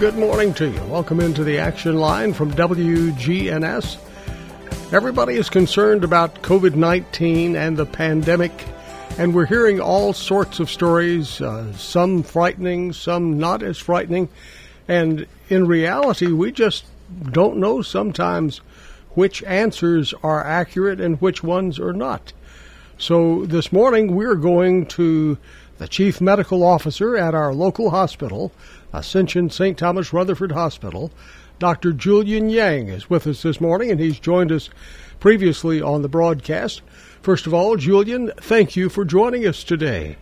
Good morning to you. Welcome into the action line from WGNS. Everybody is concerned about COVID 19 and the pandemic, and we're hearing all sorts of stories, uh, some frightening, some not as frightening. And in reality, we just don't know sometimes which answers are accurate and which ones are not. So this morning we're going to the chief medical officer at our local hospital, Ascension St. Thomas Rutherford Hospital. Dr. Julian Yang is with us this morning, and he's joined us previously on the broadcast. First of all, Julian, thank you for joining us today.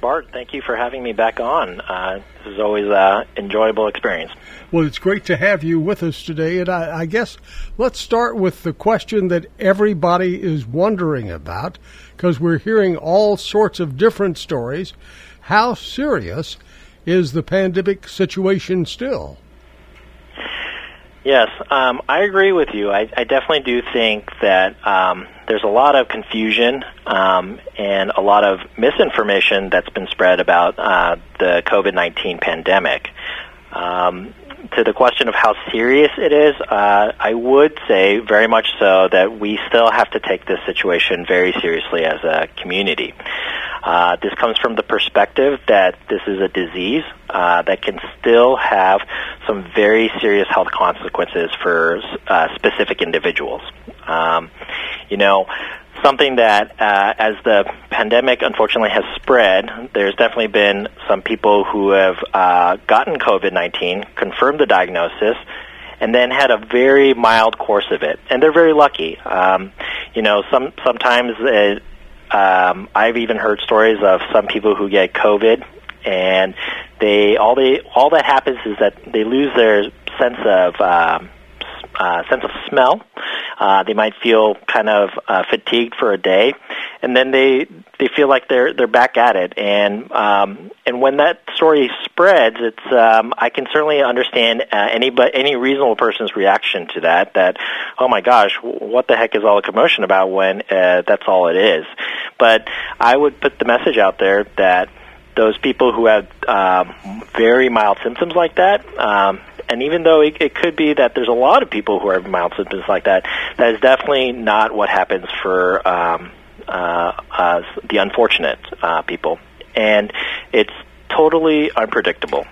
Bart, thank you for having me back on. Uh, this is always an enjoyable experience. Well, it's great to have you with us today, and I, I guess let's start with the question that everybody is wondering about, because we're hearing all sorts of different stories. How serious is the pandemic situation still? Yes, um, I agree with you. I, I definitely do think that um, there's a lot of confusion um, and a lot of misinformation that's been spread about uh, the COVID 19 pandemic. Um, to the question of how serious it is, uh, I would say very much so that we still have to take this situation very seriously as a community. Uh, this comes from the perspective that this is a disease uh, that can still have some very serious health consequences for uh, specific individuals. Um, you know, something that uh, as the pandemic unfortunately has spread, there's definitely been some people who have uh, gotten COVID 19, confirmed the diagnosis, and then had a very mild course of it, and they're very lucky. Um, you know, some sometimes it, um, I've even heard stories of some people who get COVID, and they all they all that happens is that they lose their sense of um, uh, sense of smell. Uh, they might feel kind of uh, fatigued for a day, and then they they feel like they're they're back at it. And um, and when that story spreads, it's um, I can certainly understand uh, any but any reasonable person's reaction to that. That oh my gosh, what the heck is all the commotion about when uh, that's all it is? But I would put the message out there that those people who have um, very mild symptoms like that. Um, and even though it, it could be that there's a lot of people who have mild symptoms like that, that is definitely not what happens for um, uh, uh, the unfortunate uh, people. And it's totally unpredictable.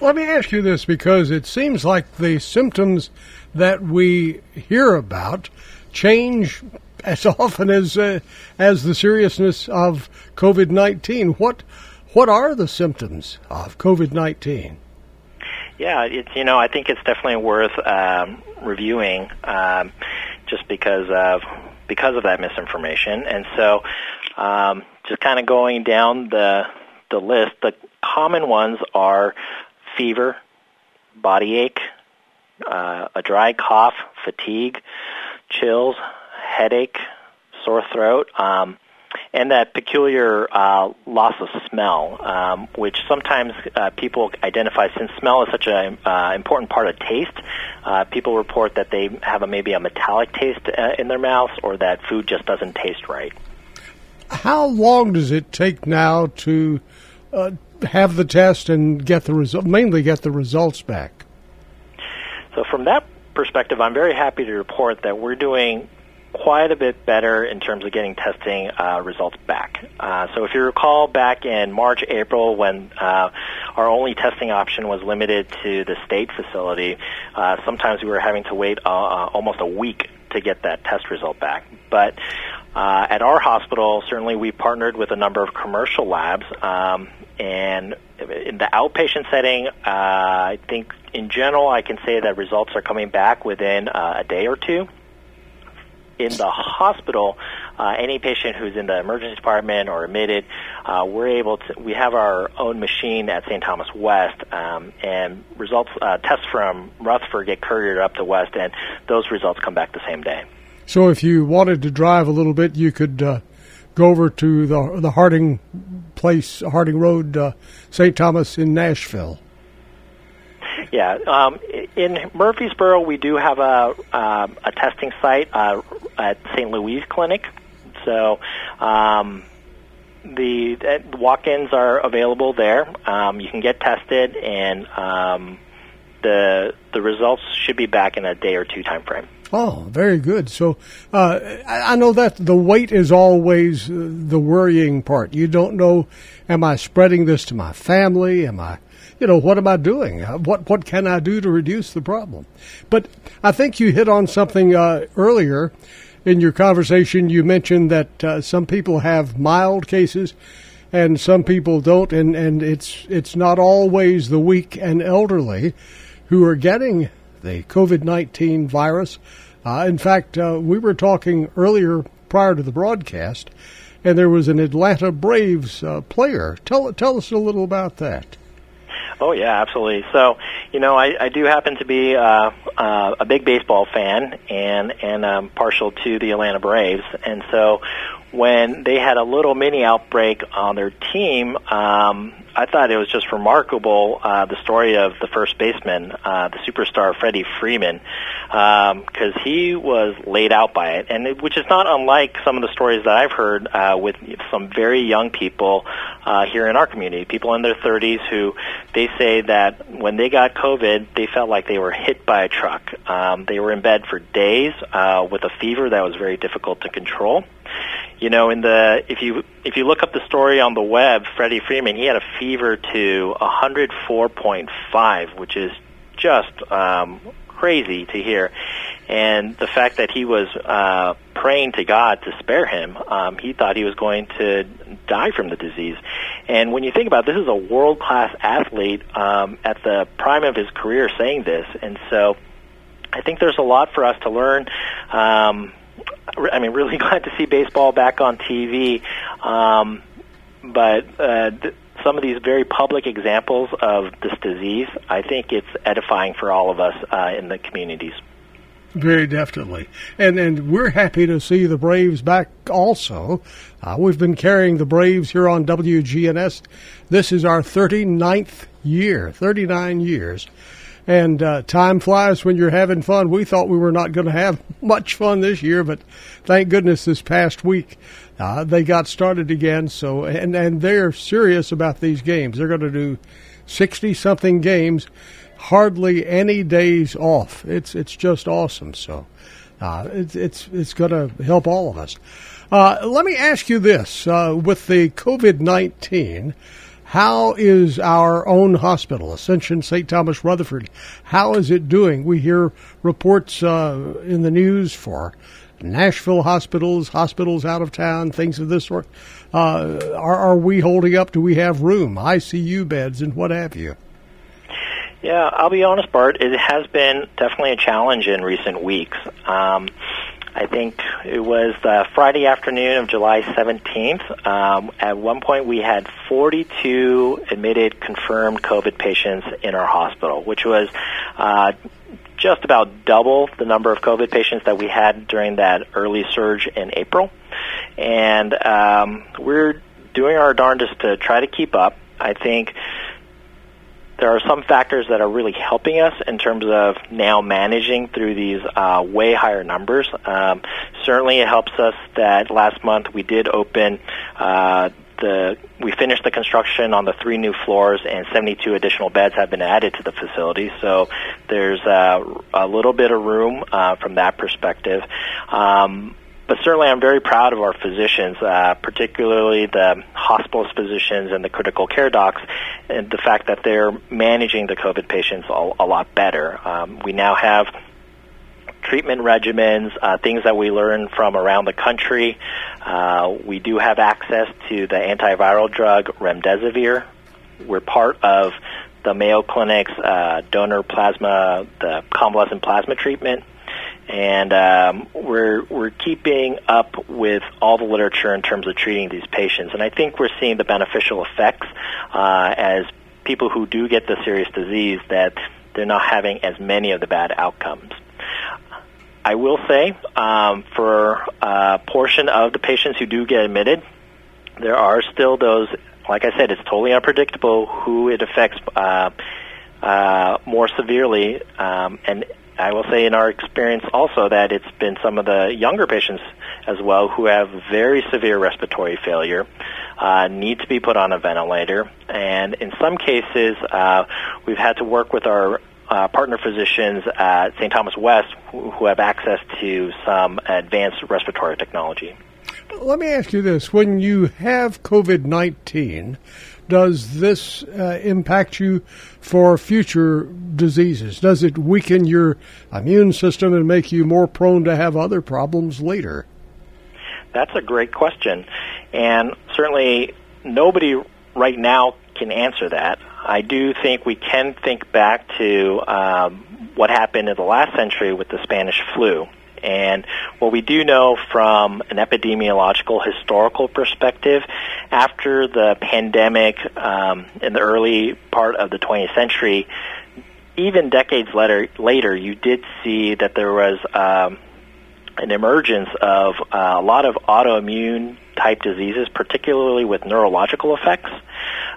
Let me ask you this because it seems like the symptoms that we hear about change as often as uh, as the seriousness of COVID nineteen. What what are the symptoms of COVID nineteen? Yeah, it's you know I think it's definitely worth um, reviewing um, just because of because of that misinformation, and so um, just kind of going down the the list. The common ones are fever, body ache, uh, a dry cough, fatigue, chills, headache, sore throat. Um, and that peculiar uh, loss of smell, um, which sometimes uh, people identify since smell is such an uh, important part of taste. Uh, people report that they have a, maybe a metallic taste uh, in their mouths, or that food just doesn't taste right. How long does it take now to uh, have the test and get the result? Mainly get the results back. So from that perspective, I'm very happy to report that we're doing quite a bit better in terms of getting testing uh, results back. Uh, so if you recall back in March, April, when uh, our only testing option was limited to the state facility, uh, sometimes we were having to wait uh, uh, almost a week to get that test result back. But at our hospital, certainly we partnered with a number of commercial labs, um, and in the outpatient setting, uh, I think in general I can say that results are coming back within uh, a day or two. In the hospital, uh, any patient who's in the emergency department or admitted, uh, we're able to. We have our own machine at St. Thomas West, um, and results uh, tests from Rutherford get couriered up to West, and those results come back the same day. So if you wanted to drive a little bit, you could uh, go over to the the Harding Place, Harding Road, uh, St. Thomas in Nashville. Yeah, um, in Murfreesboro, we do have a uh, a testing site uh, at St. Louise Clinic. So um, the walk-ins are available there. Um, you can get tested, and um, the the results should be back in a day or two time frame. Oh, very good. So uh, I I know that the weight is always uh, the worrying part. You don't know, am I spreading this to my family? Am I, you know, what am I doing? Uh, What what can I do to reduce the problem? But I think you hit on something uh, earlier in your conversation. You mentioned that uh, some people have mild cases. And some people don't, and, and it's it's not always the weak and elderly who are getting the COVID 19 virus. Uh, in fact, uh, we were talking earlier prior to the broadcast, and there was an Atlanta Braves uh, player. Tell, tell us a little about that. Oh yeah, absolutely. So, you know, I, I do happen to be uh, uh, a big baseball fan and and um, partial to the Atlanta Braves, and so when they had a little mini outbreak on their team, um, I thought it was just remarkable uh, the story of the first baseman, uh, the superstar Freddie Freeman, because he was laid out by it, and it, which is not unlike some of the stories that I've heard uh, with some very young people uh, here in our community, people in their 30s who they say that when they got COVID, they felt like they were hit by a truck. Um, they were in bed for days uh, with a fever that was very difficult to control you know in the if you if you look up the story on the web freddie freeman he had a fever to 104.5 which is just um crazy to hear. And the fact that he was uh praying to god to spare him um he thought he was going to die from the disease. And when you think about it, this is a world class athlete um at the prime of his career saying this. And so I think there's a lot for us to learn um, I mean, really glad to see baseball back on TV. Um, but uh, th- some of these very public examples of this disease, I think it's edifying for all of us uh, in the communities. Very definitely. And and we're happy to see the Braves back also. Uh, we've been carrying the Braves here on WGNS. This is our 39th year, 39 years. And uh, time flies when you're having fun. We thought we were not going to have much fun this year, but thank goodness this past week uh, they got started again. So and and they're serious about these games. They're going to do 60 something games, hardly any days off. It's it's just awesome. So uh, it's it's it's going to help all of us. Uh, let me ask you this: uh, with the COVID nineteen. How is our own hospital, Ascension St. Thomas Rutherford? How is it doing? We hear reports uh, in the news for Nashville hospitals, hospitals out of town, things of this sort. Uh, are, are we holding up? Do we have room, ICU beds, and what have you? Yeah, I'll be honest, Bart. It has been definitely a challenge in recent weeks. Um, I think it was the Friday afternoon of July 17th. Um, at one point, we had 42 admitted confirmed COVID patients in our hospital, which was uh, just about double the number of COVID patients that we had during that early surge in April. And um, we're doing our darndest to try to keep up. I think there are some factors that are really helping us in terms of now managing through these uh, way higher numbers. Um, certainly, it helps us that last month we did open. Uh, the we finished the construction on the three new floors, and 72 additional beds have been added to the facility. So there's uh, a little bit of room uh, from that perspective. Um, but certainly I'm very proud of our physicians, uh, particularly the hospitalist physicians and the critical care docs, and the fact that they're managing the COVID patients a, a lot better. Um, we now have treatment regimens, uh, things that we learn from around the country. Uh, we do have access to the antiviral drug remdesivir. We're part of the Mayo Clinic's uh, donor plasma, the convalescent plasma treatment, and um, we're we're keeping up with all the literature in terms of treating these patients. And I think we're seeing the beneficial effects uh, as people who do get the serious disease that they're not having as many of the bad outcomes. I will say, um, for a portion of the patients who do get admitted, there are still those. Like I said, it's totally unpredictable who it affects uh, uh, more severely, um, and I will say in our experience also that it's been some of the younger patients as well who have very severe respiratory failure, uh, need to be put on a ventilator, and in some cases uh, we've had to work with our uh, partner physicians at St. Thomas West who, who have access to some advanced respiratory technology. Let me ask you this: When you have COVID nineteen, does this uh, impact you for future diseases? Does it weaken your immune system and make you more prone to have other problems later? That's a great question, and certainly nobody right now can answer that. I do think we can think back to um, what happened in the last century with the Spanish flu. And what we do know from an epidemiological historical perspective, after the pandemic um, in the early part of the 20th century, even decades later, later you did see that there was um, an emergence of uh, a lot of autoimmune type diseases, particularly with neurological effects.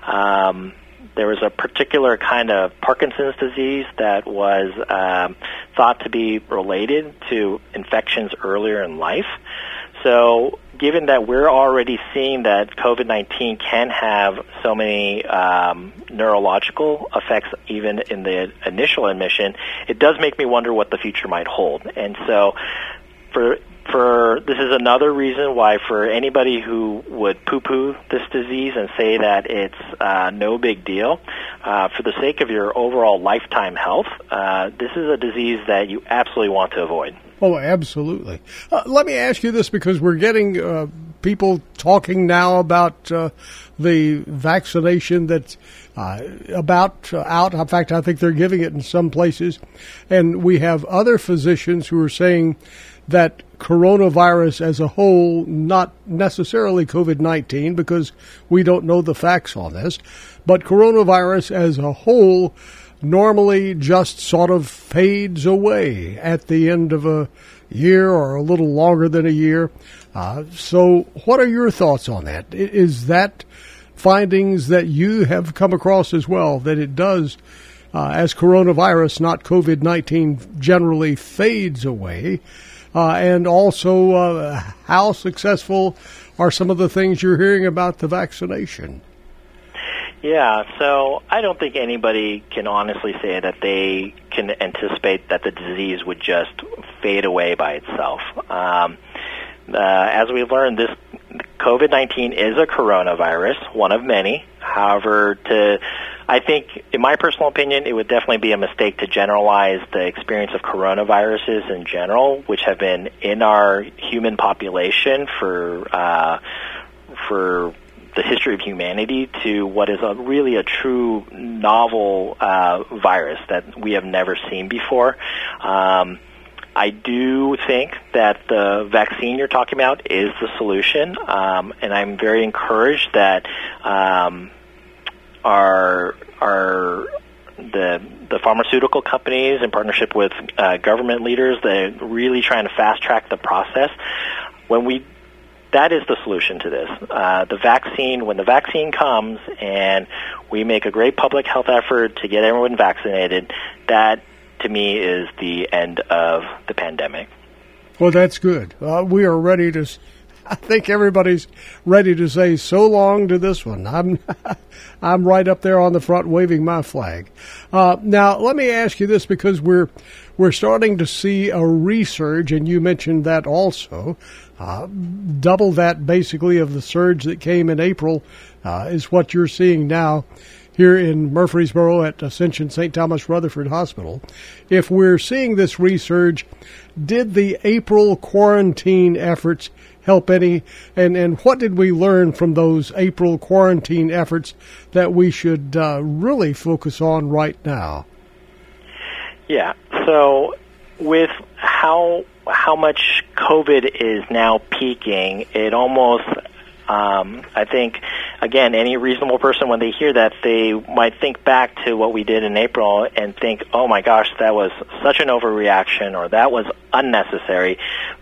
Um, there was a particular kind of Parkinson's disease that was um, thought to be related to infections earlier in life. So, given that we're already seeing that COVID 19 can have so many um, neurological effects even in the initial admission, it does make me wonder what the future might hold. And so, for for this is another reason why for anybody who would poo-poo this disease and say that it's uh, no big deal, uh, for the sake of your overall lifetime health, uh, this is a disease that you absolutely want to avoid. Oh, absolutely. Uh, let me ask you this because we're getting uh, people talking now about uh, the vaccination that's about out. In fact, I think they're giving it in some places. And we have other physicians who are saying that coronavirus as a whole, not necessarily COVID 19, because we don't know the facts on this, but coronavirus as a whole normally just sort of fades away at the end of a year or a little longer than a year. Uh, so, what are your thoughts on that? Is that findings that you have come across as well, that it does, uh, as coronavirus, not COVID 19, generally fades away? Uh, and also, uh, how successful are some of the things you're hearing about the vaccination? Yeah, so I don't think anybody can honestly say that they can anticipate that the disease would just fade away by itself. Um, uh, as we've learned, this COVID 19 is a coronavirus, one of many. However, to I think, in my personal opinion, it would definitely be a mistake to generalize the experience of coronaviruses in general, which have been in our human population for uh, for the history of humanity to what is a really a true novel uh, virus that we have never seen before. Um, I do think that the vaccine you're talking about is the solution, um, and I'm very encouraged that um, our our the the pharmaceutical companies in partnership with uh, government leaders, they're really trying to fast track the process. When we that is the solution to this. Uh, the vaccine, when the vaccine comes and we make a great public health effort to get everyone vaccinated, that to me is the end of the pandemic. Well, that's good. Uh, we are ready to. I think everybody's ready to say so long to this one. I'm, I'm right up there on the front waving my flag. Uh, now, let me ask you this because we're we're starting to see a resurge, and you mentioned that also. Uh, double that basically of the surge that came in April uh, is what you're seeing now here in Murfreesboro at Ascension St. Thomas Rutherford Hospital. If we're seeing this resurge, did the April quarantine efforts help any? And, and what did we learn from those April quarantine efforts that we should uh, really focus on right now? Yeah. So with how how much COVID is now peaking, it almost um, I think, again, any reasonable person, when they hear that, they might think back to what we did in April and think, oh my gosh, that was such an overreaction or that was unnecessary.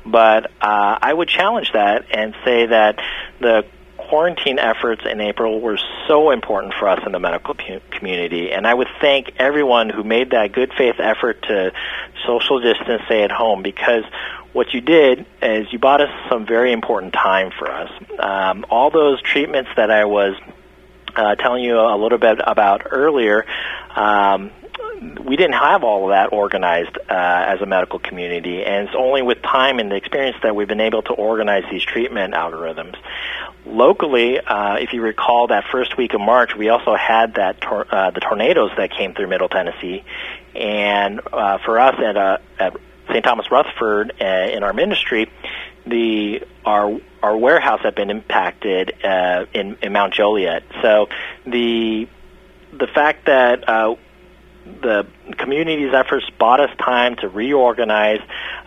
But uh, I would challenge that and say that the quarantine efforts in April were so important for us in the medical community. And I would thank everyone who made that good faith effort to social distance, stay at home, because what you did is you bought us some very important time for us. Um, all those treatments that I was uh, telling you a little bit about earlier, um, we didn't have all of that organized uh, as a medical community, and it's only with time and the experience that we've been able to organize these treatment algorithms. Locally, uh, if you recall that first week of March, we also had that tor- uh, the tornadoes that came through Middle Tennessee, and uh, for us at, uh, at St. Thomas Rutherford uh, in our ministry, the our our warehouse had been impacted uh, in, in Mount Juliet. So the the fact that uh, the community's efforts bought us time to reorganize,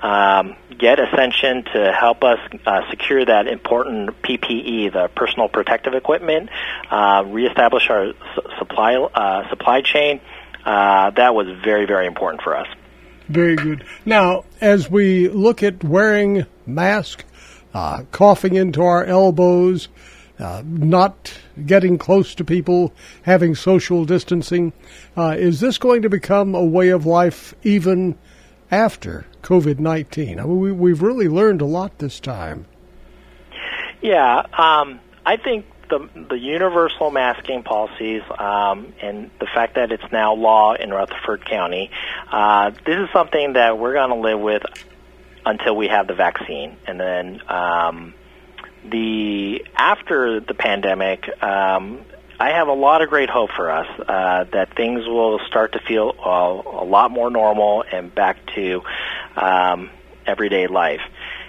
um, get Ascension to help us uh, secure that important PPE, the personal protective equipment, uh, reestablish our su- supply uh, supply chain. Uh, that was very very important for us. Very good. Now, as we look at wearing masks, uh, coughing into our elbows, uh, not getting close to people, having social distancing, uh, is this going to become a way of life even after COVID 19? I mean, we, we've really learned a lot this time. Yeah, um, I think the the universal masking policies um, and the fact that it's now law in Rutherford County, uh, this is something that we're going to live with until we have the vaccine, and then um, the after the pandemic. Um, I have a lot of great hope for us uh, that things will start to feel uh, a lot more normal and back to um, everyday life.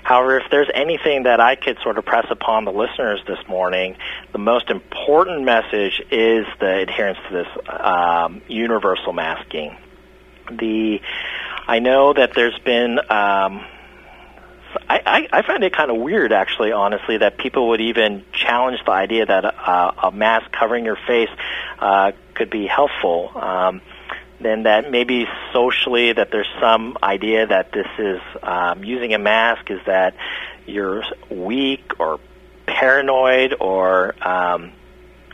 However, if there's anything that I could sort of press upon the listeners this morning, the most important message is the adherence to this um, universal masking. The I know that there's been. Um, I, I, I find it kind of weird, actually, honestly, that people would even challenge the idea that uh, a mask covering your face uh, could be helpful. Um, then that maybe socially that there's some idea that this is um, using a mask is that you're weak or paranoid or um,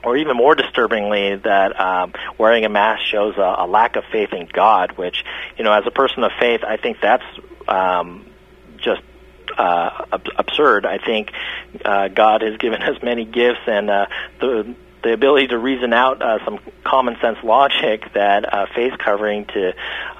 or even more disturbingly that um, wearing a mask shows a, a lack of faith in God, which you know as a person of faith I think that's um, just uh, ab- absurd. I think uh, God has given us many gifts, and uh, the the ability to reason out uh, some common sense logic that uh, face covering to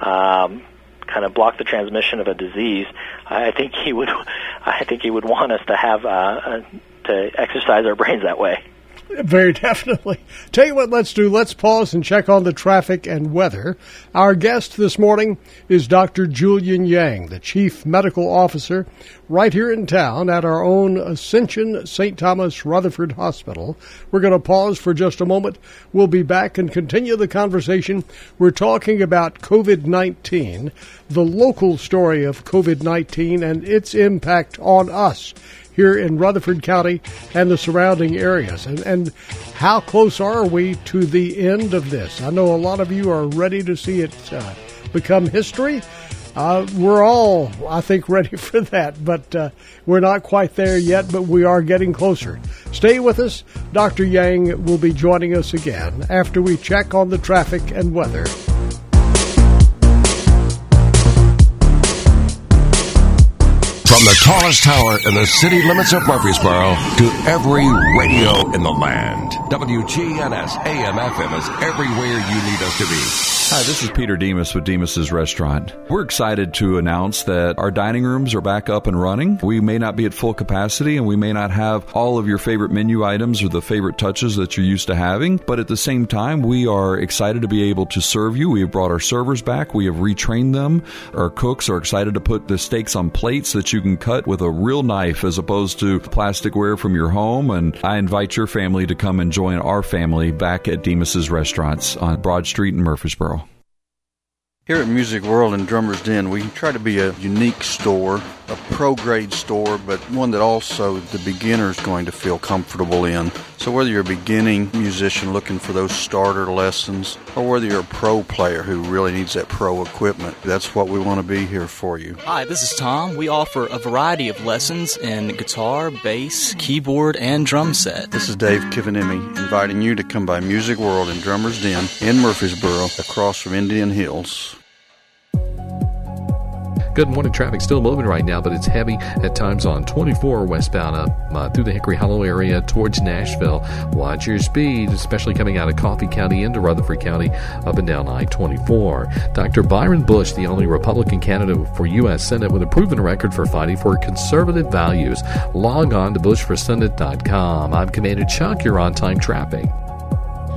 um, kind of block the transmission of a disease. I think he would. I think he would want us to have uh, uh, to exercise our brains that way. Very definitely. Tell you what, let's do. Let's pause and check on the traffic and weather. Our guest this morning is Dr. Julian Yang, the Chief Medical Officer right here in town at our own Ascension St. Thomas Rutherford Hospital. We're going to pause for just a moment. We'll be back and continue the conversation. We're talking about COVID 19, the local story of COVID 19 and its impact on us here in Rutherford County and the surrounding areas. And, and how close are we to the end of this? I know a lot of you are ready to see it uh, become history. Uh, we're all, I think, ready for that, but uh, we're not quite there yet, but we are getting closer. Stay with us. Dr. Yang will be joining us again after we check on the traffic and weather. From the tallest tower in the city limits of Murfreesboro to every radio in the land. WGNS AM FM is everywhere you need us to be. Hi, this is Peter Demos with Demos's Restaurant. We're excited to announce that our dining rooms are back up and running. We may not be at full capacity and we may not have all of your favorite menu items or the favorite touches that you're used to having, but at the same time, we are excited to be able to serve you. We have brought our servers back. We have retrained them. Our cooks are excited to put the steaks on plates that you can cut with a real knife as opposed to plasticware from your home. And I invite your family to come and join our family back at Demos's Restaurants on Broad Street in Murfreesboro. Here at Music World and Drummer's Den, we try to be a unique store, a pro grade store, but one that also the beginner is going to feel comfortable in. So, whether you're a beginning musician looking for those starter lessons, or whether you're a pro player who really needs that pro equipment, that's what we want to be here for you. Hi, this is Tom. We offer a variety of lessons in guitar, bass, keyboard, and drum set. This is Dave Kivanimi inviting you to come by Music World and Drummer's Den in Murfreesboro, across from Indian Hills. Good morning. Traffic still moving right now, but it's heavy at times on 24 westbound up uh, through the Hickory Hollow area towards Nashville. Watch your speed, especially coming out of Coffee County into Rutherford County up and down I 24. Dr. Byron Bush, the only Republican candidate for U.S. Senate with a proven record for fighting for conservative values. Log on to bushforsenate.com. I'm Commander Chuck. You're on time traffic.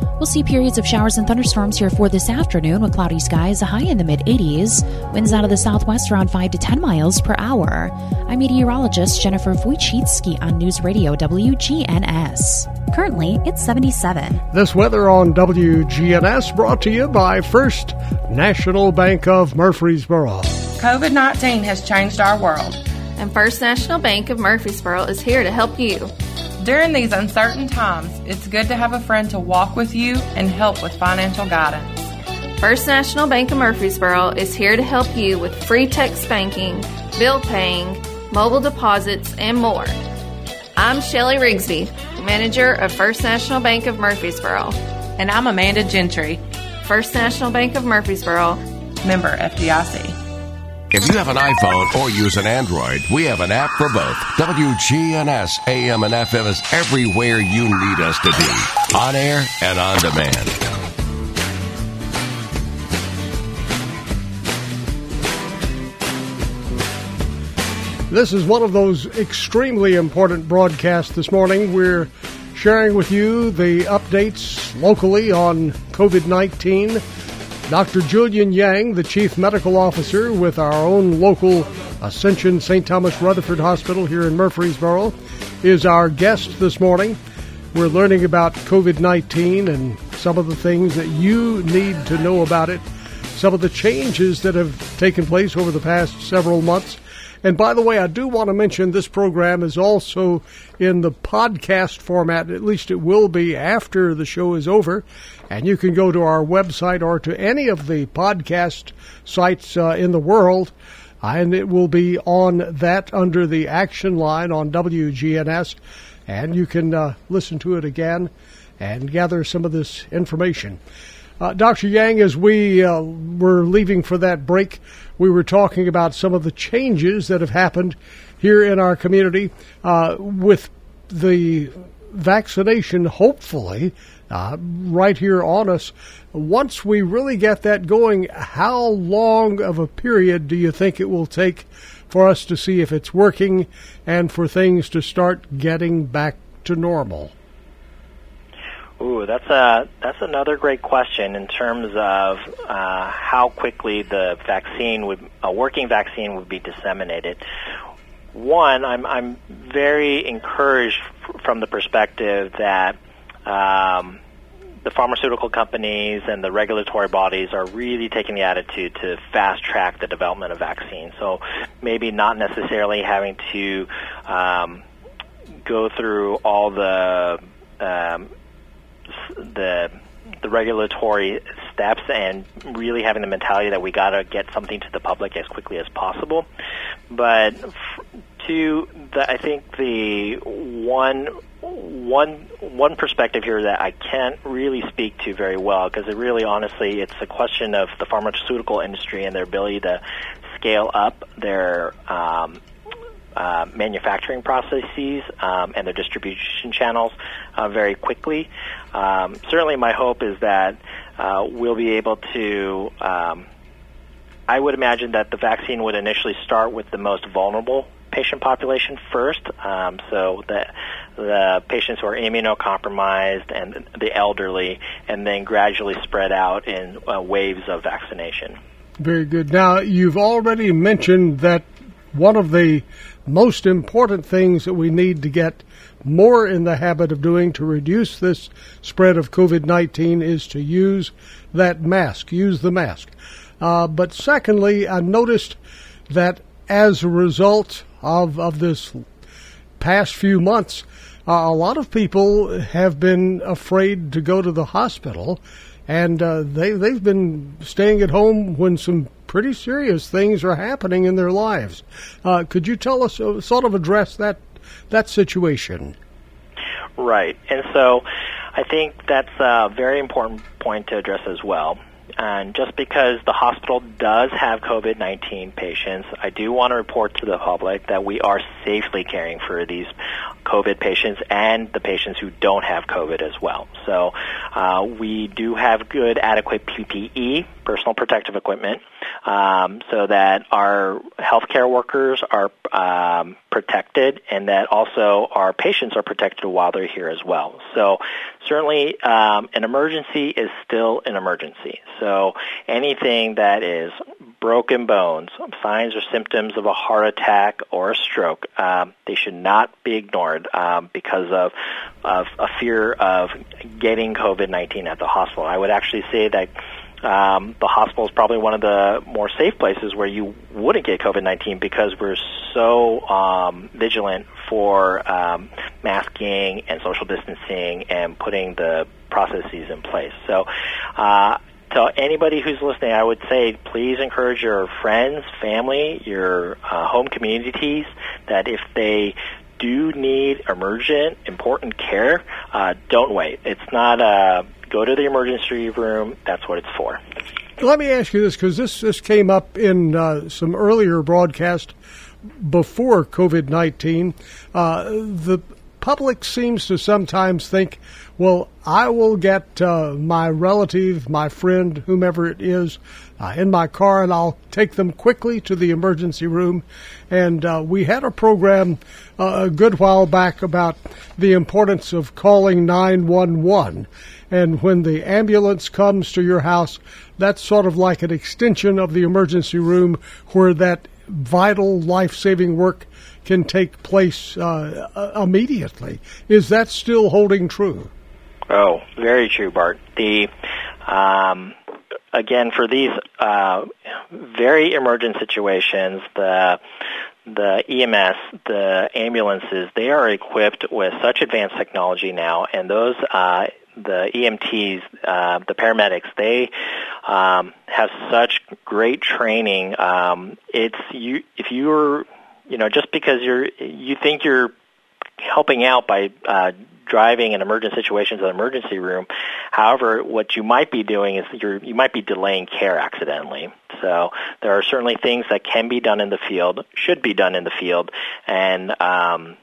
We'll see periods of showers and thunderstorms here for this afternoon with cloudy skies, a high in the mid 80s. Winds out of the southwest around 5 to 10 miles per hour. I'm meteorologist Jennifer Wojcicki on News Radio WGNS. Currently, it's 77. This weather on WGNS brought to you by First National Bank of Murfreesboro. COVID 19 has changed our world. And First National Bank of Murfreesboro is here to help you. During these uncertain times, it's good to have a friend to walk with you and help with financial guidance. First National Bank of Murfreesboro is here to help you with free text banking, bill paying, mobile deposits, and more. I'm Shelly Rigsby, manager of First National Bank of Murfreesboro. And I'm Amanda Gentry, First National Bank of Murfreesboro, member FDIC. If you have an iPhone or use an Android, we have an app for both. WGNS AM and FM is everywhere you need us to be. On air and on demand. This is one of those extremely important broadcasts this morning. We're sharing with you the updates locally on COVID 19. Dr. Julian Yang, the Chief Medical Officer with our own local Ascension St. Thomas Rutherford Hospital here in Murfreesboro, is our guest this morning. We're learning about COVID 19 and some of the things that you need to know about it, some of the changes that have taken place over the past several months. And by the way, I do want to mention this program is also in the podcast format. At least it will be after the show is over. And you can go to our website or to any of the podcast sites uh, in the world. And it will be on that under the action line on WGNS. And you can uh, listen to it again and gather some of this information. Uh, Dr. Yang, as we uh, were leaving for that break, we were talking about some of the changes that have happened here in our community uh, with the vaccination, hopefully, uh, right here on us. Once we really get that going, how long of a period do you think it will take for us to see if it's working and for things to start getting back to normal? Ooh, that's a that's another great question in terms of uh, how quickly the vaccine would a working vaccine would be disseminated. One, I'm I'm very encouraged f- from the perspective that um, the pharmaceutical companies and the regulatory bodies are really taking the attitude to fast track the development of vaccines. So maybe not necessarily having to um, go through all the um, the the regulatory steps and really having the mentality that we got to get something to the public as quickly as possible. But to the, I think the one one one perspective here that I can't really speak to very well because it really honestly it's a question of the pharmaceutical industry and their ability to scale up their um, uh, manufacturing processes um, and their distribution channels uh, very quickly. Um, certainly, my hope is that uh, we'll be able to. Um, I would imagine that the vaccine would initially start with the most vulnerable patient population first. Um, so the the patients who are immunocompromised and the elderly, and then gradually spread out in uh, waves of vaccination. Very good. Now, you've already mentioned that one of the most important things that we need to get more in the habit of doing to reduce this spread of COVID 19 is to use that mask, use the mask. Uh, but secondly, I noticed that as a result of, of this past few months, uh, a lot of people have been afraid to go to the hospital, and uh, they they've been staying at home when some pretty serious things are happening in their lives. Uh, could you tell us, uh, sort of address that that situation? Right, and so I think that's a very important point to address as well. And just because the hospital does have COVID 19 patients, I do want to report to the public that we are safely caring for these COVID patients and the patients who don't have COVID as well. So uh, we do have good, adequate PPE, personal protective equipment, um, so that our healthcare workers are um, protected and that also our patients are protected while they're here as well. So certainly um, an emergency is still an emergency. So anything that is broken bones, signs or symptoms of a heart attack or a stroke, um, they should not be ignored um, because of, of a fear of getting COVID-19 at the hospital. I would actually say that um, the hospital is probably one of the more safe places where you wouldn't get COVID 19 because we're so um, vigilant for um, masking and social distancing and putting the processes in place. So, uh, to anybody who's listening, I would say please encourage your friends, family, your uh, home communities that if they do need emergent, important care, uh, don't wait. It's not a go to the emergency room. That's what it's for. Let me ask you this because this this came up in uh, some earlier broadcast before COVID nineteen. Uh, the public seems to sometimes think, well, I will get uh, my relative, my friend, whomever it is, uh, in my car and I'll take them quickly to the emergency room. And uh, we had a program uh, a good while back about the importance of calling 911. And when the ambulance comes to your house, that's sort of like an extension of the emergency room where that vital life saving work can take place uh, uh, immediately. Is that still holding true? Oh, very true, Bart. The um, again for these uh, very emergent situations, the the EMS, the ambulances, they are equipped with such advanced technology now, and those uh, the EMTs, uh, the paramedics, they um, have such great training. Um, it's you if you're you know just because you're you think you're helping out by uh, driving in emergent situations to the emergency room. However, what you might be doing is you're, you might be delaying care accidentally. So there are certainly things that can be done in the field, should be done in the field, and um,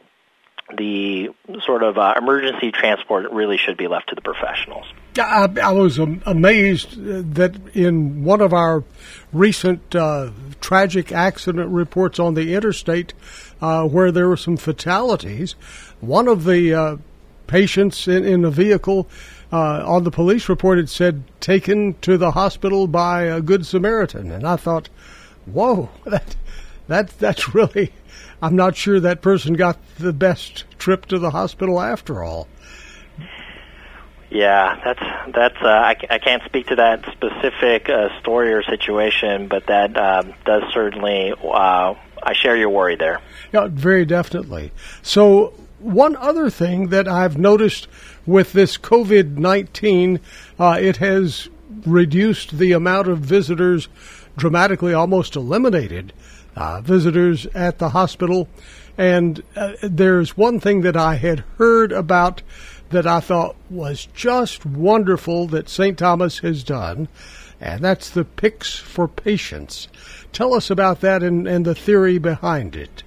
the sort of uh, emergency transport really should be left to the professionals. I, I was amazed that in one of our recent uh, tragic accident reports on the interstate, uh, where there were some fatalities, one of the uh, patients in, in the vehicle uh, on the police report it said taken to the hospital by a good Samaritan, and I thought, whoa, that that that's really. I'm not sure that person got the best trip to the hospital after all. Yeah, that's that's. Uh, I, I can't speak to that specific uh, story or situation, but that um, does certainly. Uh, I share your worry there. Yeah, very definitely. So, one other thing that I've noticed with this COVID nineteen, uh, it has reduced the amount of visitors dramatically, almost eliminated uh, visitors at the hospital. And uh, there's one thing that I had heard about that I thought was just wonderful that St. Thomas has done, and that's the Picks for Patients. Tell us about that and, and the theory behind it.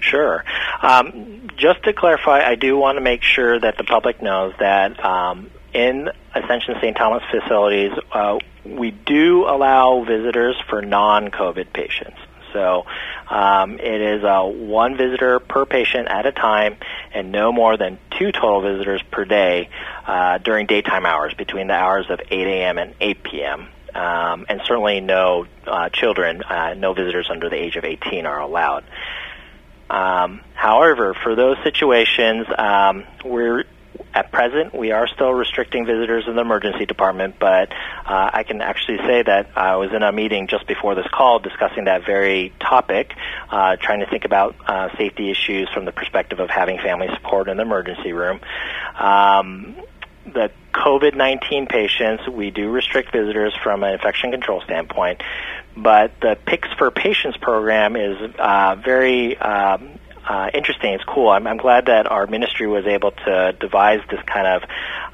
Sure. Um, just to clarify, I do want to make sure that the public knows that um, in Ascension St. Thomas facilities, uh, we do allow visitors for non-COVID patients. So um, it is uh, one visitor per patient at a time, and no more than two total visitors per day uh, during daytime hours, between the hours of 8 a.m. and 8 p.m. Um, and certainly no uh, children, uh, no visitors under the age of 18 are allowed. Um, however, for those situations, um, we're at present we are still restricting visitors in the emergency department, but uh, I can actually say that I was in a meeting just before this call discussing that very topic, uh, trying to think about uh, safety issues from the perspective of having family support in the emergency room. Um, the COVID 19 patients, we do restrict visitors from an infection control standpoint, but the Pics for Patients program is uh, very um, uh, interesting. It's cool. I'm, I'm glad that our ministry was able to devise this kind of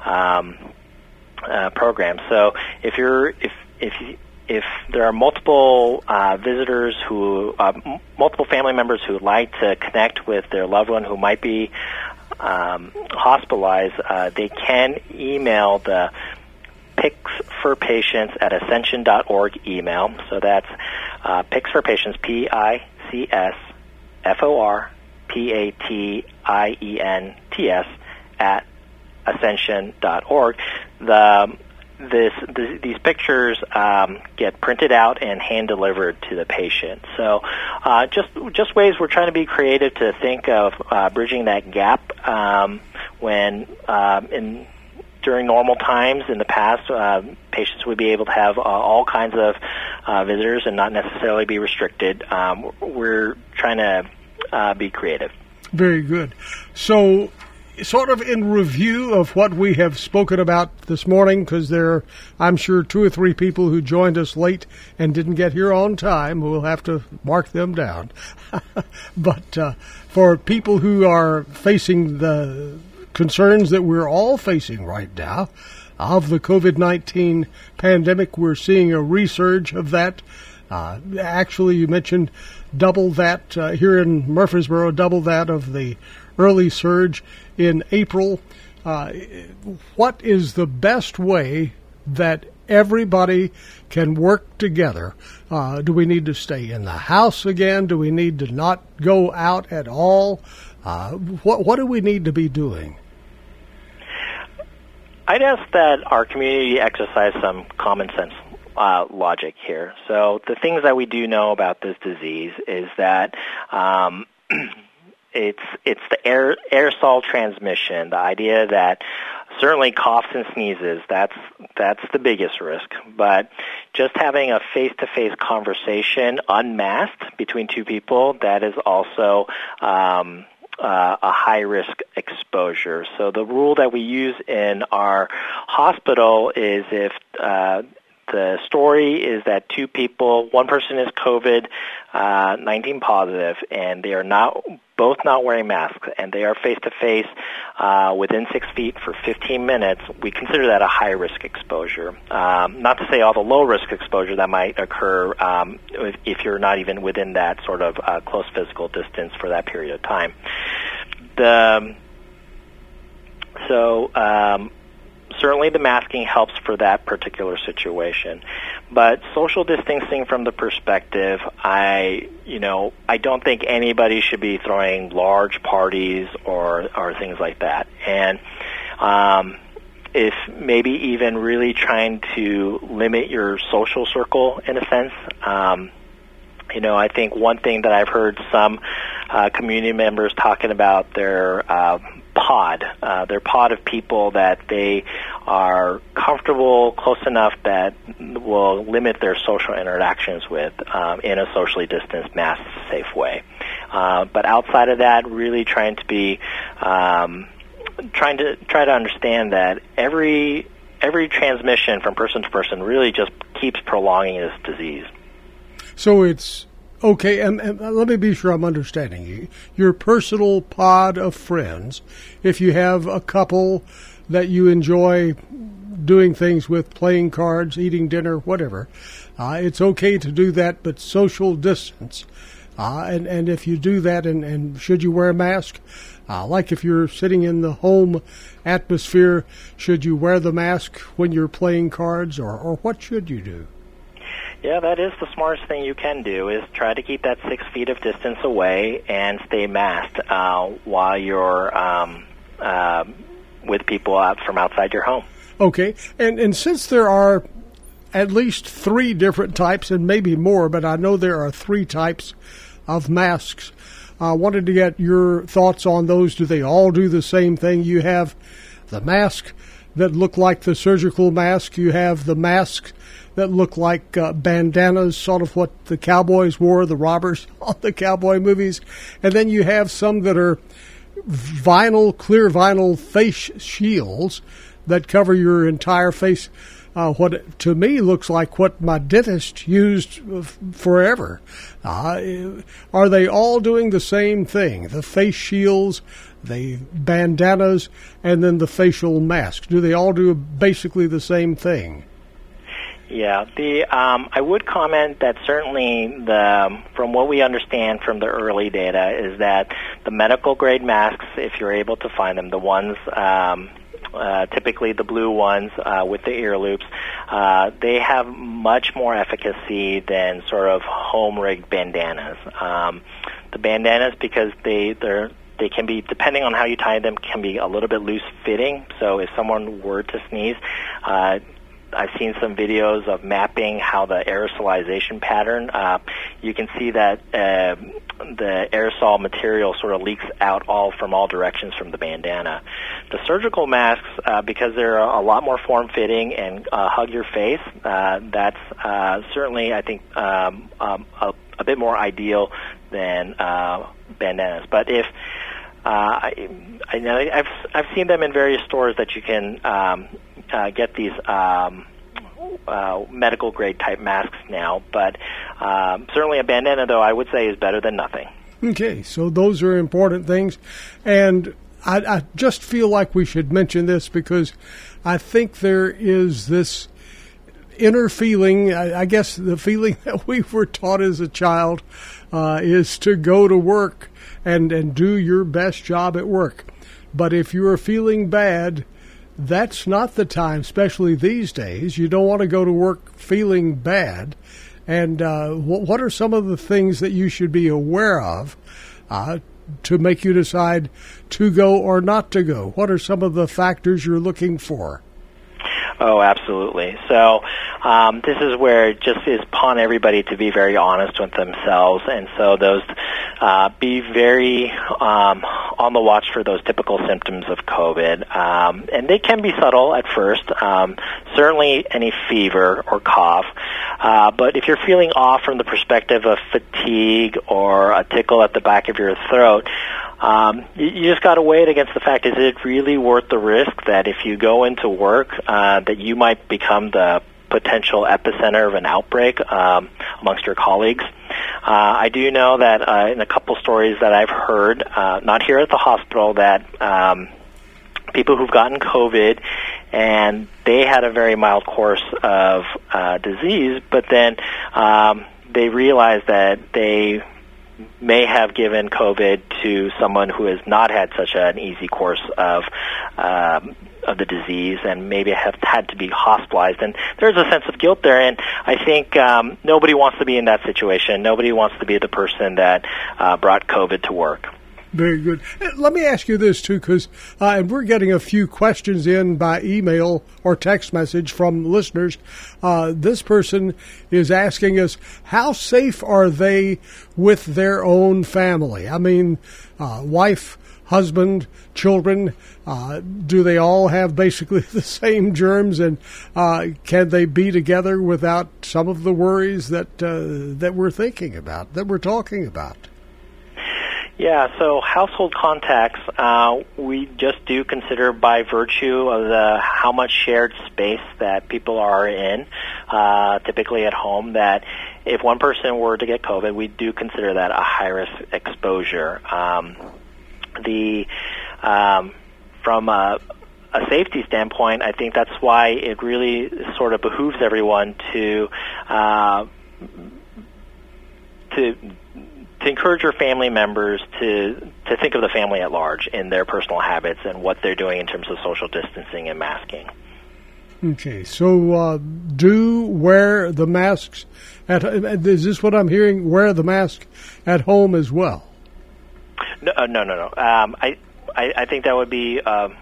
um, uh, program. So if you're if if you, if there are multiple uh, visitors who, uh, m- multiple family members who would like to connect with their loved one who might be um, hospitalized, uh, they can email the Pics for Patients at ascension.org email. So that's uh, Pics for Patients, P I C S F O R P A T I E N T S at ascension.org. The this, this these pictures um, get printed out and hand delivered to the patient. So, uh, just just ways we're trying to be creative to think of uh, bridging that gap um, when um, in during normal times in the past, uh, patients would be able to have uh, all kinds of uh, visitors and not necessarily be restricted. Um, we're trying to uh, be creative. Very good. So, sort of in review of what we have spoken about this morning, because there are, I'm sure, two or three people who joined us late and didn't get here on time. We'll have to mark them down. but uh, for people who are facing the concerns that we're all facing right now of the COVID 19 pandemic, we're seeing a resurge of that. Uh, actually, you mentioned double that uh, here in Murfreesboro, double that of the early surge in April. Uh, what is the best way that everybody can work together? Uh, do we need to stay in the house again? Do we need to not go out at all? Uh, what what do we need to be doing? I'd ask that our community exercise some common sense uh, logic here. So the things that we do know about this disease is that um, it's it's the air aerosol transmission. The idea that certainly coughs and sneezes that's that's the biggest risk. But just having a face-to-face conversation unmasked between two people that is also um, uh, a high risk exposure. So the rule that we use in our hospital is if uh, the story is that two people, one person is COVID uh, 19 positive, and they are not both not wearing masks, and they are face to face within six feet for 15 minutes. We consider that a high risk exposure. Um, not to say all the low risk exposure that might occur um, if, if you're not even within that sort of uh, close physical distance for that period of time. The so um, certainly the masking helps for that particular situation. But social distancing from the perspective, I, you know, I don't think anybody should be throwing large parties or, or things like that. And, um, if maybe even really trying to limit your social circle in a sense, um, you know, I think one thing that I've heard some uh, community members talking about their uh, pod, uh, their pod of people that they are comfortable, close enough that will limit their social interactions with um, in a socially distanced, mask safe way. Uh, but outside of that, really trying to be um, trying to try to understand that every every transmission from person to person really just keeps prolonging this disease. So it's okay, and, and, let me be sure I'm understanding you. Your personal pod of friends, if you have a couple that you enjoy doing things with, playing cards, eating dinner, whatever, uh, it's okay to do that, but social distance. Uh, and, and if you do that, and, and should you wear a mask? Uh, like if you're sitting in the home atmosphere, should you wear the mask when you're playing cards, or, or what should you do? Yeah, that is the smartest thing you can do is try to keep that six feet of distance away and stay masked uh, while you're um, uh, with people out from outside your home. Okay, and and since there are at least three different types, and maybe more, but I know there are three types of masks. I wanted to get your thoughts on those. Do they all do the same thing? You have the mask that look like the surgical mask. You have the masks that look like uh, bandanas, sort of what the cowboys wore, the robbers on the cowboy movies. And then you have some that are vinyl, clear vinyl face shields that cover your entire face. Uh, what to me looks like what my dentist used f- forever. Uh, are they all doing the same thing? The face shields, the bandanas, and then the facial masks. Do they all do basically the same thing? Yeah, the um, I would comment that certainly the from what we understand from the early data is that the medical grade masks, if you're able to find them, the ones um, uh, typically the blue ones uh, with the ear loops, uh, they have much more efficacy than sort of home rigged bandanas. Um, the bandanas because they they're they can be depending on how you tie them can be a little bit loose fitting so if someone were to sneeze uh, I've seen some videos of mapping how the aerosolization pattern. Uh, you can see that uh, the aerosol material sort of leaks out all from all directions from the bandana. The surgical masks, uh, because they're a lot more form-fitting and uh, hug your face, uh, that's uh, certainly I think um, um, a, a bit more ideal than uh, bandanas. But if uh, I, I know I've I've seen them in various stores that you can um, uh, get these um, uh, medical grade type masks now, but um, certainly a bandana, though, I would say is better than nothing. Okay, so those are important things, and I, I just feel like we should mention this because I think there is this inner feeling. I, guess the feeling that we were taught as a child uh, is to go to work and and do your best job at work. But if you are feeling bad, that's not the time, especially these days. You don't want to go to work feeling bad. And uh, what, what are some of the things that you should be aware of uh, to make you decide to go or not to go? What are some of the factors you're looking for? Oh, absolutely. So um, this is where it just is upon everybody to be very honest with themselves, and so those uh, be very um, on the watch for those typical symptoms of COVID, um, and they can be subtle at first. Um, certainly, any fever or cough, uh, but if you're feeling off from the perspective of fatigue or a tickle at the back of your throat. Um, you, you just got to weigh it against the fact: is it really worth the risk that if you go into work, uh, that you might become the potential epicenter of an outbreak um, amongst your colleagues? Uh, I do know that uh, in a couple stories that I've heard, uh, not here at the hospital, that um, people who've gotten COVID and they had a very mild course of uh, disease, but then um, they realized that they may have given COVID to someone who has not had such an easy course of um, of the disease and maybe have had to be hospitalized. And there's a sense of guilt there. And I think um, nobody wants to be in that situation. Nobody wants to be the person that uh, brought COVID to work. Very good. Uh, Let me ask you this too, because uh, and we're getting a few questions in by email or text message from listeners. Uh, this person is asking us, how safe are they with their own family? I mean, uh, wife, husband, children. Uh, do they all have basically the same germs, and uh, can they be together without some of the worries that uh, that we're thinking about, that we're talking about? Yeah, so household contacts, uh, we just do consider by virtue of the how much shared space that people are in, uh, typically at home, that if one person were to get COVID, we do consider that a high risk exposure. Um, the um, from a, a safety standpoint, I think that's why it really sort of behooves everyone to uh, to to encourage your family members to to think of the family at large in their personal habits and what they're doing in terms of social distancing and masking. Okay, so uh, do wear the masks at. Is this what I'm hearing? Wear the mask at home as well. No, uh, no, no, no. Um, I, I, I think that would be um,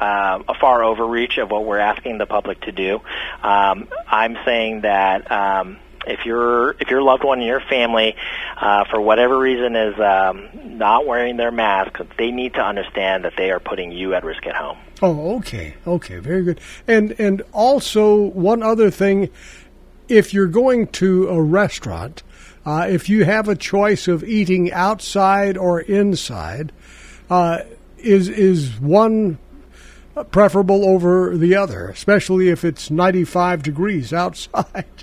uh, a far overreach of what we're asking the public to do. Um, I'm saying that um, if your if your loved one in your family, uh, for whatever reason, is um, not wearing their mask, they need to understand that they are putting you at risk at home. Oh, okay, okay, very good. And and also one other thing, if you're going to a restaurant, uh, if you have a choice of eating outside or inside, uh, is is one preferable over the other, especially if it's 95 degrees outside?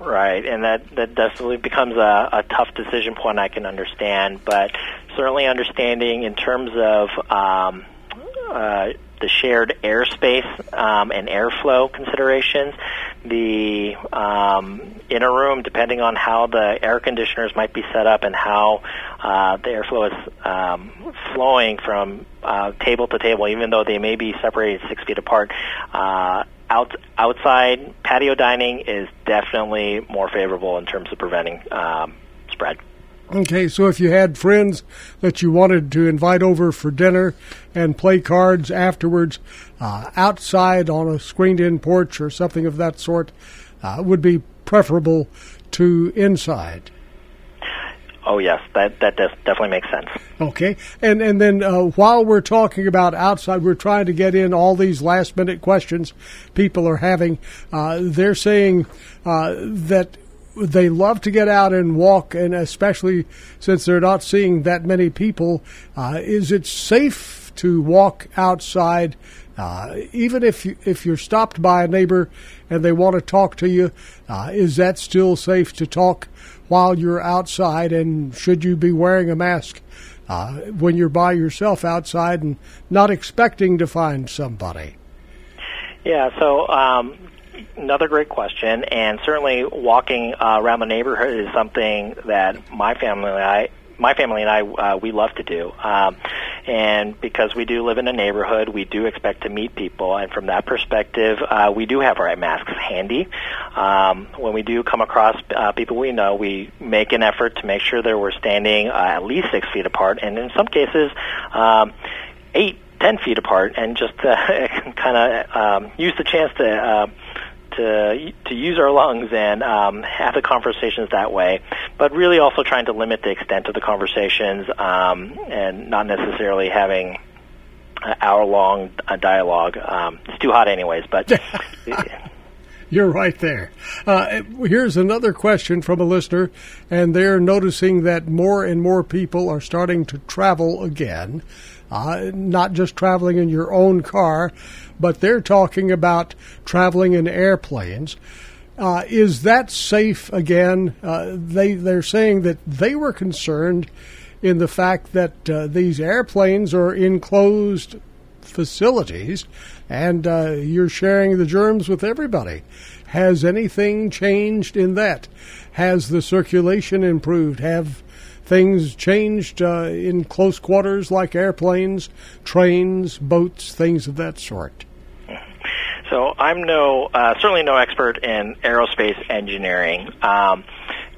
Right, and that that definitely becomes a, a tough decision point. I can understand, but certainly understanding in terms of um, uh, the shared airspace um, and airflow considerations, the um, inner room, depending on how the air conditioners might be set up and how uh, the airflow is um, flowing from uh, table to table, even though they may be separated six feet apart. Uh, out, outside patio dining is definitely more favorable in terms of preventing um, spread. Okay, so if you had friends that you wanted to invite over for dinner and play cards afterwards, uh, outside on a screened-in porch or something of that sort, uh, would be preferable to inside. Oh yes, that that does definitely makes sense. Okay, and and then uh, while we're talking about outside, we're trying to get in all these last minute questions people are having. Uh, they're saying uh, that they love to get out and walk, and especially since they're not seeing that many people, uh, is it safe to walk outside? Uh, even if you, if you're stopped by a neighbor and they want to talk to you, uh, is that still safe to talk while you're outside? And should you be wearing a mask uh, when you're by yourself outside and not expecting to find somebody? Yeah, so um, another great question, and certainly walking uh, around the neighborhood is something that my family and I, my family and I, uh, we love to do. Um, and because we do live in a neighborhood, we do expect to meet people, and from that perspective, uh, we do have our masks handy. Um, when we do come across uh, people we know, we make an effort to make sure that we're standing uh, at least six feet apart, and in some cases, um, eight, ten feet apart, and just uh, kind of um, use the chance to. Uh, to to use our lungs and um, have the conversations that way, but really also trying to limit the extent of the conversations um, and not necessarily having an hour long uh, dialogue. Um, it's too hot, anyways. But You're right there. Uh, here's another question from a listener, and they're noticing that more and more people are starting to travel again. Uh, not just traveling in your own car, but they're talking about traveling in airplanes. Uh, is that safe again? Uh, they they're saying that they were concerned in the fact that uh, these airplanes are enclosed facilities, and uh, you're sharing the germs with everybody. Has anything changed in that? Has the circulation improved? Have things changed uh, in close quarters like airplanes, trains, boats, things of that sort? So I'm no uh, certainly no expert in aerospace engineering. Um,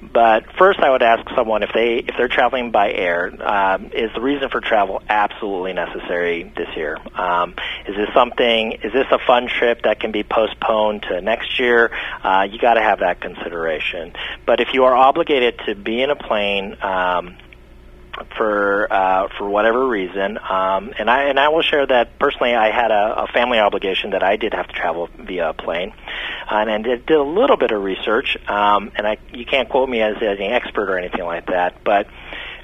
but first, I would ask someone if they if they're traveling by air, um, is the reason for travel absolutely necessary this year? Um, is this something? Is this a fun trip that can be postponed to next year? Uh, you got to have that consideration. But if you are obligated to be in a plane. Um, for uh, for whatever reason, um, and I and I will share that personally. I had a, a family obligation that I did have to travel via a plane, and, and did, did a little bit of research. Um, and I you can't quote me as, as an expert or anything like that, but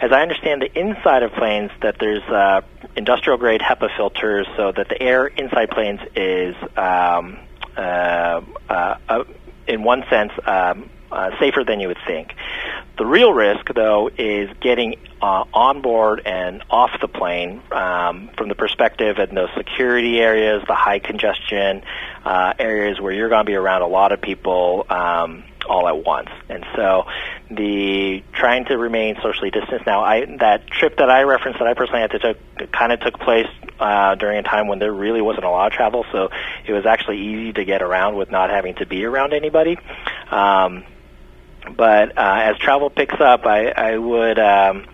as I understand the inside of planes, that there's uh, industrial grade HEPA filters, so that the air inside planes is um, uh, uh, uh, in one sense. Um, uh, safer than you would think. The real risk, though, is getting uh, on board and off the plane um, from the perspective of those security areas, the high congestion uh, areas where you're going to be around a lot of people um, all at once. And so the trying to remain socially distanced. Now, I that trip that I referenced that I personally had to took kind of took place uh, during a time when there really wasn't a lot of travel, so it was actually easy to get around with not having to be around anybody. Um, but uh, as travel picks up, I, I would. Um,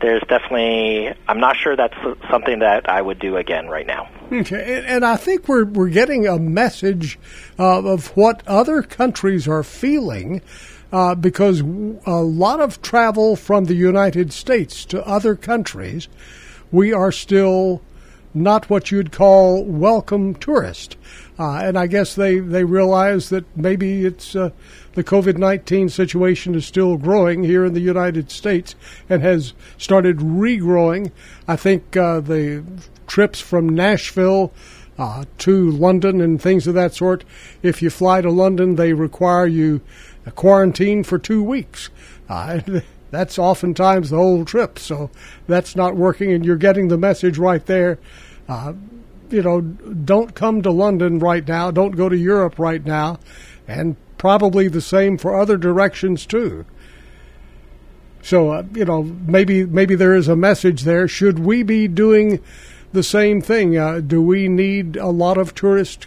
there's definitely. I'm not sure that's something that I would do again right now. Okay, and, I think we're we're getting a message uh, of what other countries are feeling. Uh, because a lot of travel from the United States to other countries, we are still not what you'd call welcome tourist. Uh, and I guess they, they realize that maybe it's uh, the COVID 19 situation is still growing here in the United States and has started regrowing. I think uh, the trips from Nashville uh, to London and things of that sort, if you fly to London, they require you quarantine for two weeks. Uh, that's oftentimes the whole trip, so that's not working, and you're getting the message right there. Uh, you know, don't come to London right now, don't go to Europe right now, and probably the same for other directions too. So, uh, you know, maybe maybe there is a message there. Should we be doing the same thing? Uh, do we need a lot of tourists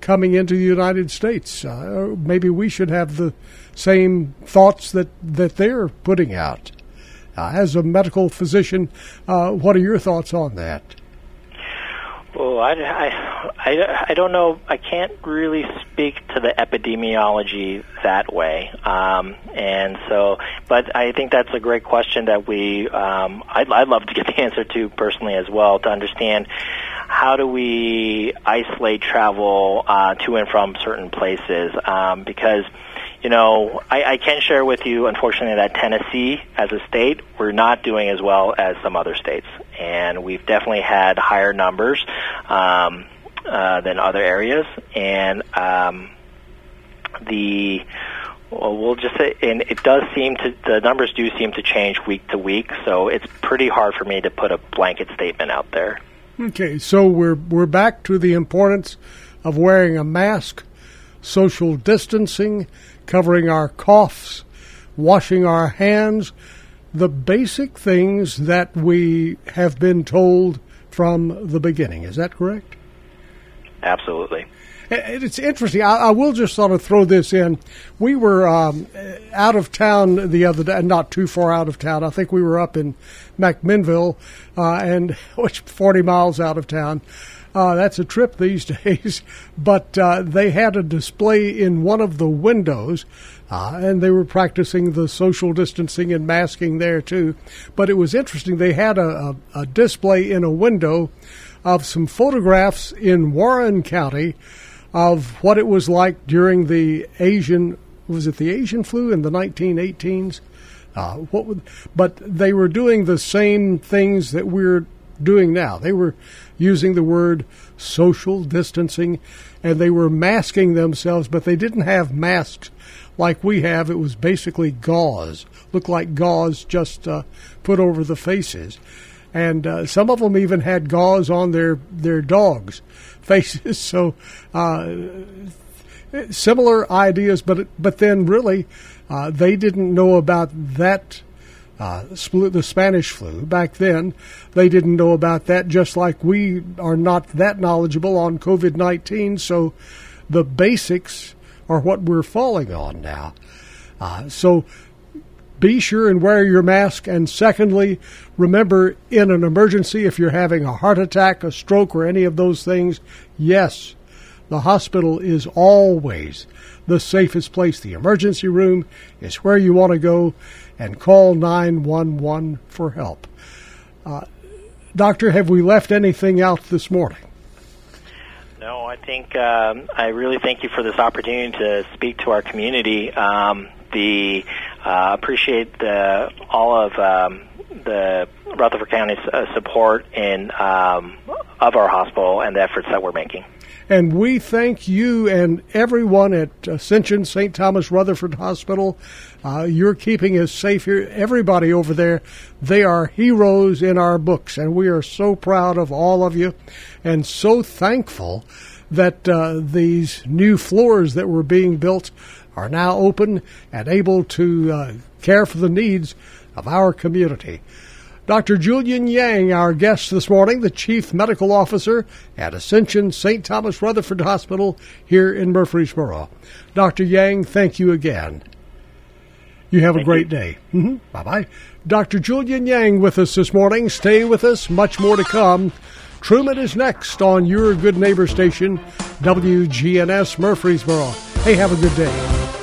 coming into the United States? Uh, maybe we should have the same thoughts that, that they're putting out. Uh, as a medical physician, uh, what are your thoughts on that? Well, I, I, I, don't know. I can't really speak to the epidemiology that way, um, and so. But I think that's a great question that we. Um, I'd, I'd love to get the answer to personally as well to understand how do we isolate travel uh, to and from certain places um, because you know, I, I can share with you, unfortunately, that Tennessee, as a state, we're not doing as well as some other states, and we've definitely had higher numbers um, uh, than other areas, and um, the well, we'll just say, and it does seem to the numbers do seem to change week to week, so it's pretty hard for me to put a blanket statement out there. Okay, so we're we're back to the importance of wearing a mask, social distancing, covering our coughs, washing our hands, the basic things that we have been told from the beginning. Is that correct? Absolutely. It's interesting. I, I will just sort of throw this in. We were um, out of town the other day, not too far out of town. I think we were up in McMinnville, uh, and which 40 miles out of town. Uh, that's a trip these days. But uh, they had a display in one of the windows, uh, and they were practicing the social distancing and masking there too. But it was interesting. They had a, a, a display in a window of some photographs in Warren County of what it was like during the Asian was it the Asian flu in the 1918s? Uh, what would, but they were doing the same things that we're doing now. They were using the word social distancing and they were masking themselves, but they didn't have masks like we have. It was basically gauze, looked like gauze just uh, put over the faces. And uh, some of them even had gauze on their, their dogs' faces. So, uh, similar ideas, but but then really, uh, they didn't know about that uh, the Spanish flu. Back then, they didn't know about that, just like we are not that knowledgeable on COVID 19. So the basics are what we're falling on now. Uh, so be sure and wear your mask. And secondly, remember in an emergency, if you're having a heart attack, a stroke, or any of those things, yes, the hospital is always the safest place. The emergency room is where you want to go and call 911 for help. Uh, doctor, have we left anything out this morning? No, I think um, I really thank you for this opportunity to speak to our community. Um, the uh, appreciate the, all of um, the Rutherford County's uh, support in um, of our hospital and the efforts that we're making. And we thank you and everyone at Ascension St. Thomas Rutherford Hospital. Uh, you're keeping us safe here. Everybody over there, they are heroes in our books, and we are so proud of all of you and so thankful that uh, these new floors that were being built are now open and able to uh, care for the needs of our community. Dr. Julian Yang, our guest this morning, the Chief Medical Officer at Ascension St. Thomas Rutherford Hospital here in Murfreesboro. Dr. Yang, thank you again. You have Thank a great you. day. hmm Bye bye. Dr. Julian Yang with us this morning. Stay with us. Much more to come. Truman is next on your good neighbor station, WGNS Murfreesboro. Hey, have a good day.